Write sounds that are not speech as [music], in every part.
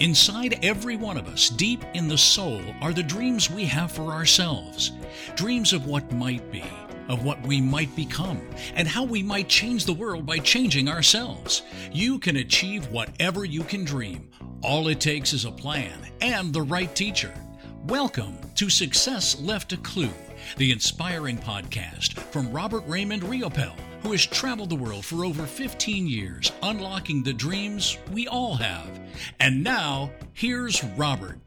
Inside every one of us, deep in the soul, are the dreams we have for ourselves. Dreams of what might be, of what we might become, and how we might change the world by changing ourselves. You can achieve whatever you can dream. All it takes is a plan and the right teacher. Welcome to Success Left a Clue, the inspiring podcast from Robert Raymond Riopel who has traveled the world for over 15 years, unlocking the dreams we all have. And now, here's Robert.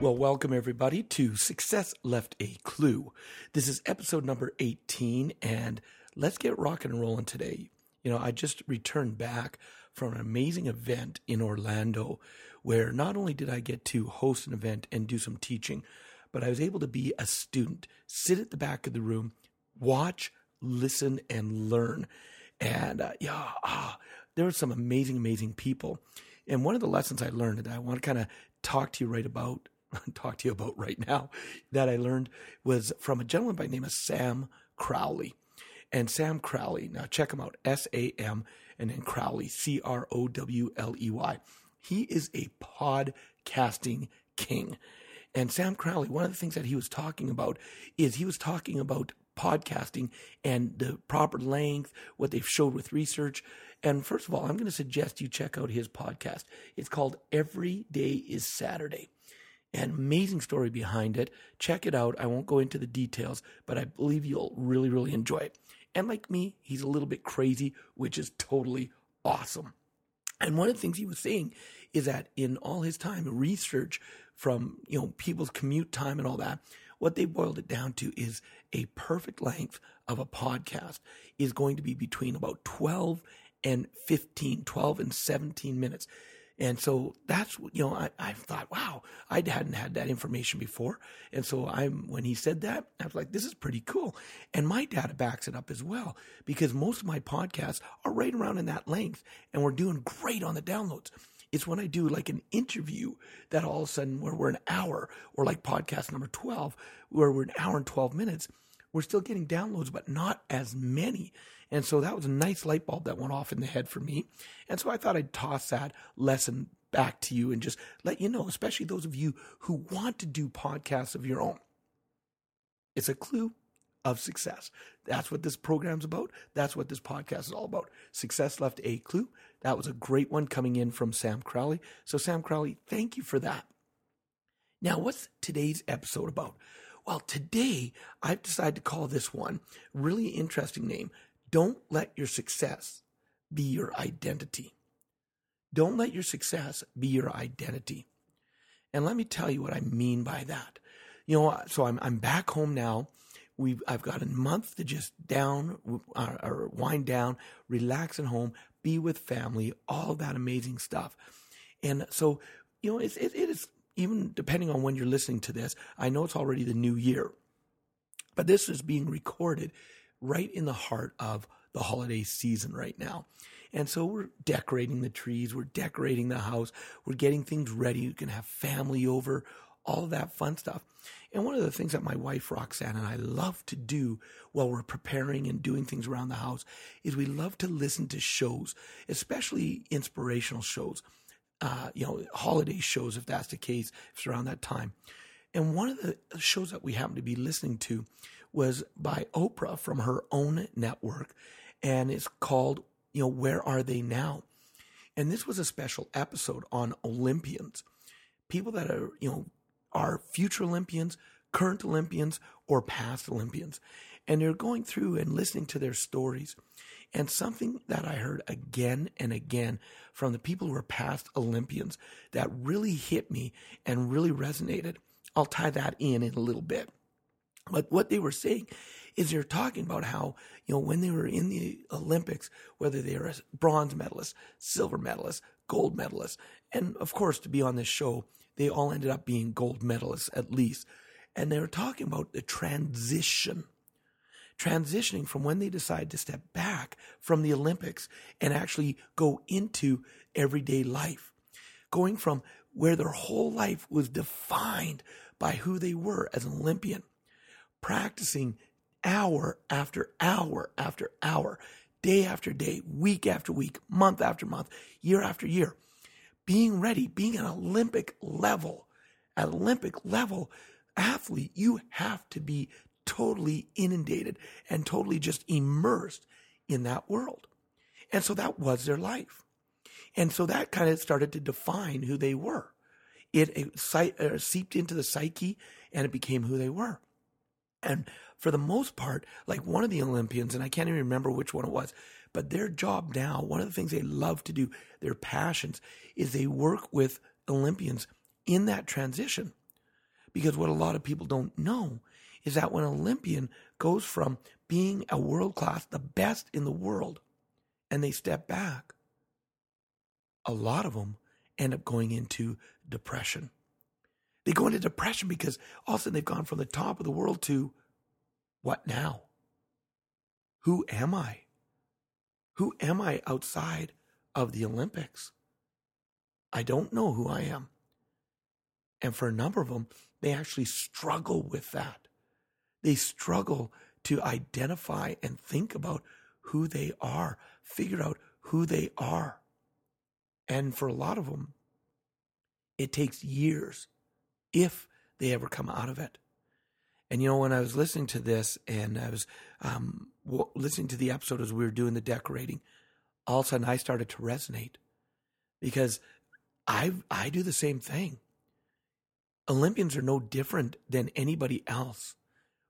Well, welcome everybody to Success Left a Clue. This is episode number 18, and let's get rocking and rolling today. You know, I just returned back from an amazing event in Orlando where not only did I get to host an event and do some teaching, but I was able to be a student, sit at the back of the room, watch listen and learn. And uh, yeah, ah, there were some amazing, amazing people. And one of the lessons I learned that I want to kind of talk to you right about, [laughs] talk to you about right now, that I learned was from a gentleman by the name of Sam Crowley. And Sam Crowley, now check him out, S A M and then Crowley, C R O W L E Y. He is a podcasting king. And Sam Crowley, one of the things that he was talking about is he was talking about podcasting and the proper length, what they've showed with research. And first of all, I'm going to suggest you check out his podcast. It's called Every Day is Saturday. An amazing story behind it. Check it out. I won't go into the details, but I believe you'll really, really enjoy it. And like me, he's a little bit crazy, which is totally awesome. And one of the things he was saying is that in all his time research from you know people's commute time and all that, what they boiled it down to is a perfect length of a podcast is going to be between about 12 and 15, 12 and 17 minutes. And so that's, you know, I, I thought, wow, I hadn't had that information before. And so I'm, when he said that, I was like, this is pretty cool. And my data backs it up as well, because most of my podcasts are right around in that length and we're doing great on the downloads. It's when I do like an interview that all of a sudden where we're an hour or like podcast number 12, where we're an hour and 12 minutes, we're still getting downloads, but not as many. And so that was a nice light bulb that went off in the head for me. And so I thought I'd toss that lesson back to you and just let you know, especially those of you who want to do podcasts of your own. It's a clue of success. That's what this program's about. That's what this podcast is all about. Success left a clue. That was a great one coming in from Sam Crowley. So, Sam Crowley, thank you for that. Now, what's today's episode about? Well, today I've decided to call this one really interesting name. Don't let your success be your identity. Don't let your success be your identity. And let me tell you what I mean by that. You know, so I'm I'm back home now we I've got a month to just down uh, or wind down, relax at home, be with family, all that amazing stuff. And so, you know, it's, it, it is even depending on when you're listening to this. I know it's already the new year, but this is being recorded right in the heart of the holiday season right now. And so we're decorating the trees, we're decorating the house, we're getting things ready. You can have family over, all that fun stuff. And one of the things that my wife Roxanne and I love to do while we're preparing and doing things around the house is we love to listen to shows, especially inspirational shows, uh, you know, holiday shows if that's the case, if it's around that time. And one of the shows that we happened to be listening to was by Oprah from her own network, and it's called, you know, Where Are They Now? And this was a special episode on Olympians, people that are, you know, are future Olympians, current Olympians, or past Olympians. And they're going through and listening to their stories. And something that I heard again and again from the people who are past Olympians that really hit me and really resonated. I'll tie that in in a little bit. But what they were saying is they're talking about how, you know, when they were in the Olympics, whether they were a bronze medalist, silver medalist, gold medalist, and of course, to be on this show, they all ended up being gold medalists at least. And they were talking about the transition, transitioning from when they decide to step back from the Olympics and actually go into everyday life, going from where their whole life was defined by who they were as an Olympian, practicing hour after hour after hour, day after day, week after week, month after month, year after year being ready, being an Olympic level, at Olympic level athlete, you have to be totally inundated and totally just immersed in that world. And so that was their life. And so that kind of started to define who they were. It, it uh, seeped into the psyche and it became who they were. And for the most part, like one of the Olympians, and I can't even remember which one it was, but their job now, one of the things they love to do, their passions, is they work with Olympians in that transition. Because what a lot of people don't know is that when an Olympian goes from being a world class, the best in the world, and they step back, a lot of them end up going into depression. They go into depression because all of a sudden they've gone from the top of the world to what now? Who am I? Who am I outside of the Olympics? I don't know who I am. And for a number of them, they actually struggle with that. They struggle to identify and think about who they are, figure out who they are. And for a lot of them, it takes years if they ever come out of it. And you know, when I was listening to this and I was um, listening to the episode as we were doing the decorating, all of a sudden I started to resonate because I I do the same thing. Olympians are no different than anybody else.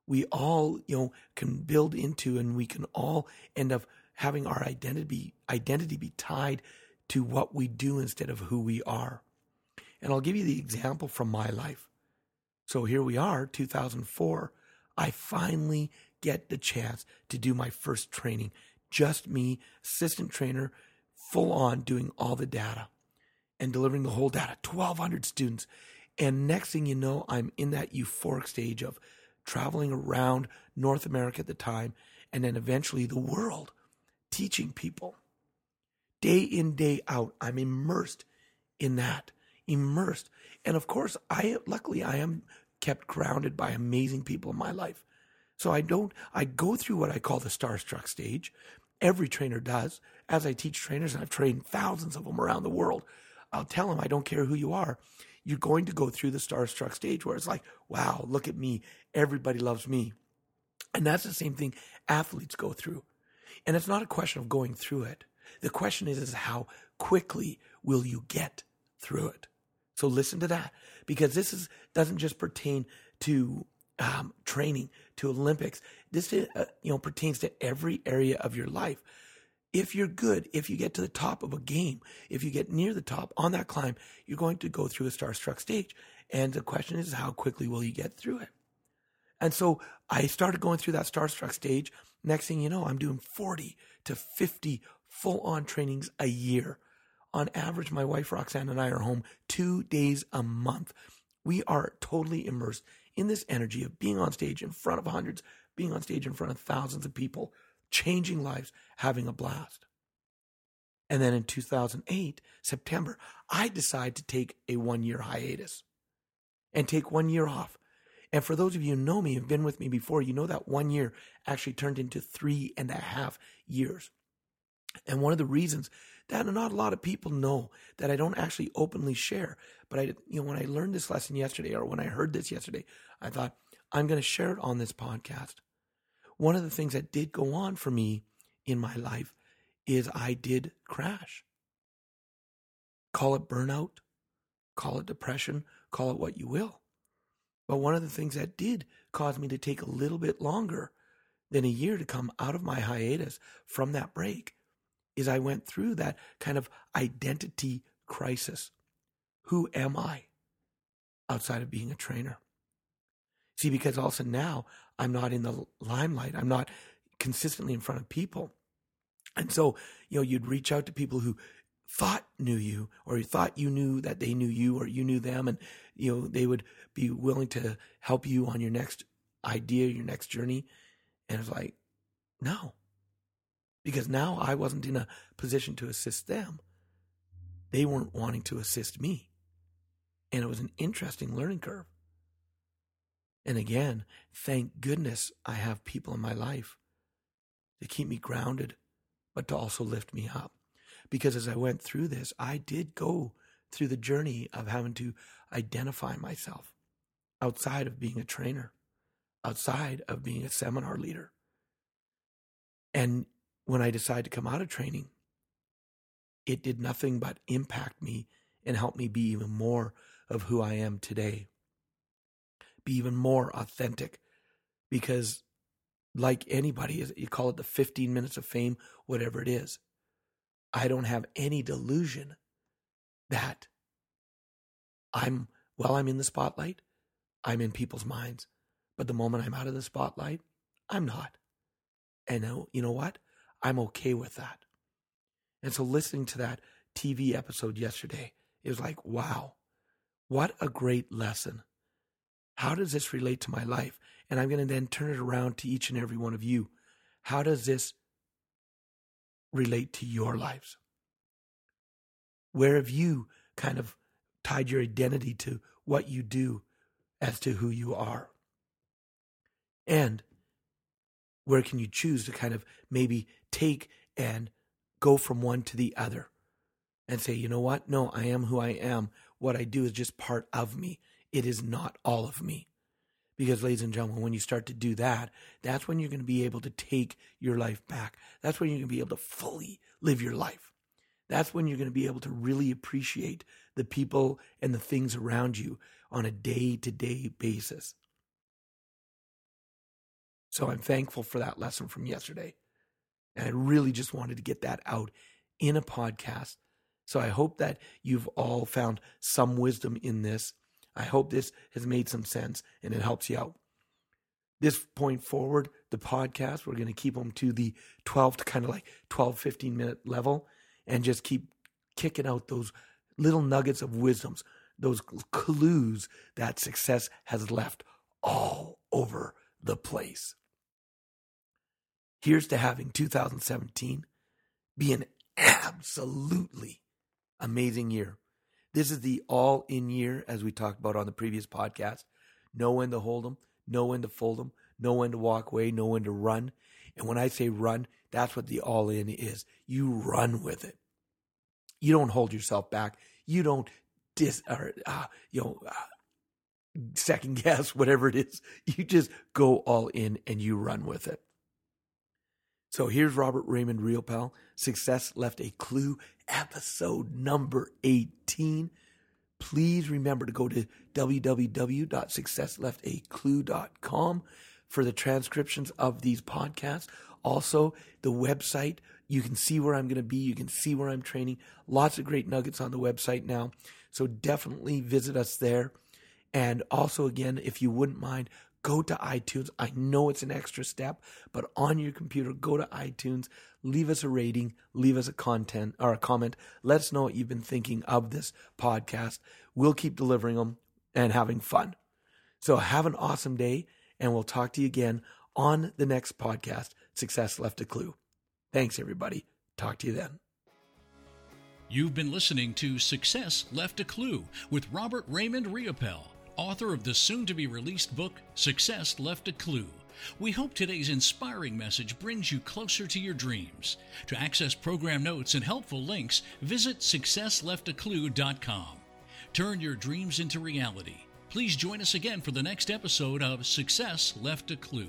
We all, you know, can build into and we can all end up having our identity identity be tied to what we do instead of who we are. And I'll give you the example from my life. So here we are, 2004. I finally get the chance to do my first training. Just me, assistant trainer, full on doing all the data and delivering the whole data, 1,200 students. And next thing you know, I'm in that euphoric stage of traveling around North America at the time and then eventually the world, teaching people. Day in, day out, I'm immersed in that immersed. And of course, I luckily I am kept grounded by amazing people in my life. So I don't I go through what I call the starstruck stage. Every trainer does. As I teach trainers, and I've trained thousands of them around the world, I'll tell them I don't care who you are. You're going to go through the starstruck stage where it's like, wow, look at me. Everybody loves me. And that's the same thing athletes go through. And it's not a question of going through it. The question is, is how quickly will you get through it? So listen to that because this is doesn't just pertain to um, training to Olympics. This uh, you know pertains to every area of your life. If you're good, if you get to the top of a game, if you get near the top on that climb, you're going to go through a starstruck stage. And the question is, how quickly will you get through it? And so I started going through that starstruck stage. Next thing you know, I'm doing 40 to 50 full on trainings a year on average, my wife Roxanne and I are home two days a month. We are totally immersed in this energy of being on stage in front of hundreds, being on stage in front of thousands of people, changing lives, having a blast. And then in 2008, September, I decide to take a one year hiatus and take one year off. And for those of you who know me, have been with me before, you know that one year actually turned into three and a half years. And one of the reasons that not a lot of people know that I don't actually openly share. But I, you know, when I learned this lesson yesterday or when I heard this yesterday, I thought I'm going to share it on this podcast. One of the things that did go on for me in my life is I did crash. Call it burnout, call it depression, call it what you will. But one of the things that did cause me to take a little bit longer than a year to come out of my hiatus from that break is I went through that kind of identity crisis. Who am I outside of being a trainer? See, because also now I'm not in the limelight. I'm not consistently in front of people. And so, you know, you'd reach out to people who thought knew you or you thought you knew that they knew you or you knew them and you know they would be willing to help you on your next idea your next journey and it's like no because now I wasn't in a position to assist them. They weren't wanting to assist me. And it was an interesting learning curve. And again, thank goodness I have people in my life to keep me grounded, but to also lift me up. Because as I went through this, I did go through the journey of having to identify myself outside of being a trainer, outside of being a seminar leader. And when I decided to come out of training, it did nothing but impact me and help me be even more of who I am today. Be even more authentic because, like anybody, you call it the 15 minutes of fame, whatever it is, I don't have any delusion that I'm, while I'm in the spotlight, I'm in people's minds. But the moment I'm out of the spotlight, I'm not. And now, you know what? I'm okay with that. And so listening to that TV episode yesterday, it was like, wow, what a great lesson. How does this relate to my life? And I'm going to then turn it around to each and every one of you. How does this relate to your lives? Where have you kind of tied your identity to what you do as to who you are? And where can you choose to kind of maybe take and go from one to the other and say, you know what? No, I am who I am. What I do is just part of me. It is not all of me. Because, ladies and gentlemen, when you start to do that, that's when you're going to be able to take your life back. That's when you're going to be able to fully live your life. That's when you're going to be able to really appreciate the people and the things around you on a day to day basis. So I'm thankful for that lesson from yesterday. And I really just wanted to get that out in a podcast. So I hope that you've all found some wisdom in this. I hope this has made some sense and it helps you out. This point forward, the podcast, we're going to keep them to the 12 to kind of like 12, 15 minute level and just keep kicking out those little nuggets of wisdoms, those clues that success has left all over the place. Here's to having 2017 be an absolutely amazing year. This is the all in year, as we talked about on the previous podcast. Know when to hold them, know when to fold them, know when to walk away, know when to run. And when I say run, that's what the all in is. You run with it. You don't hold yourself back. You don't dis or uh, you know uh, second guess [laughs] whatever it is. You just go all in and you run with it. So here's Robert Raymond Riopel. Success left a clue. Episode number 18. Please remember to go to www.successleftaclue.com for the transcriptions of these podcasts. Also, the website, you can see where I'm going to be. You can see where I'm training. Lots of great nuggets on the website now. So definitely visit us there. And also, again, if you wouldn't mind, go to iTunes. I know it's an extra step, but on your computer, go to iTunes, leave us a rating, leave us a content or a comment. Let us know what you've been thinking of this podcast. We'll keep delivering them and having fun. So have an awesome day, and we'll talk to you again on the next podcast. Success left a clue. Thanks, everybody. Talk to you then. You've been listening to Success Left a Clue with Robert Raymond Riopel author of the soon to be released book, Success Left a Clue. We hope today's inspiring message brings you closer to your dreams. To access program notes and helpful links, visit successleftaclue.com. Turn your dreams into reality. Please join us again for the next episode of Success Left a Clue.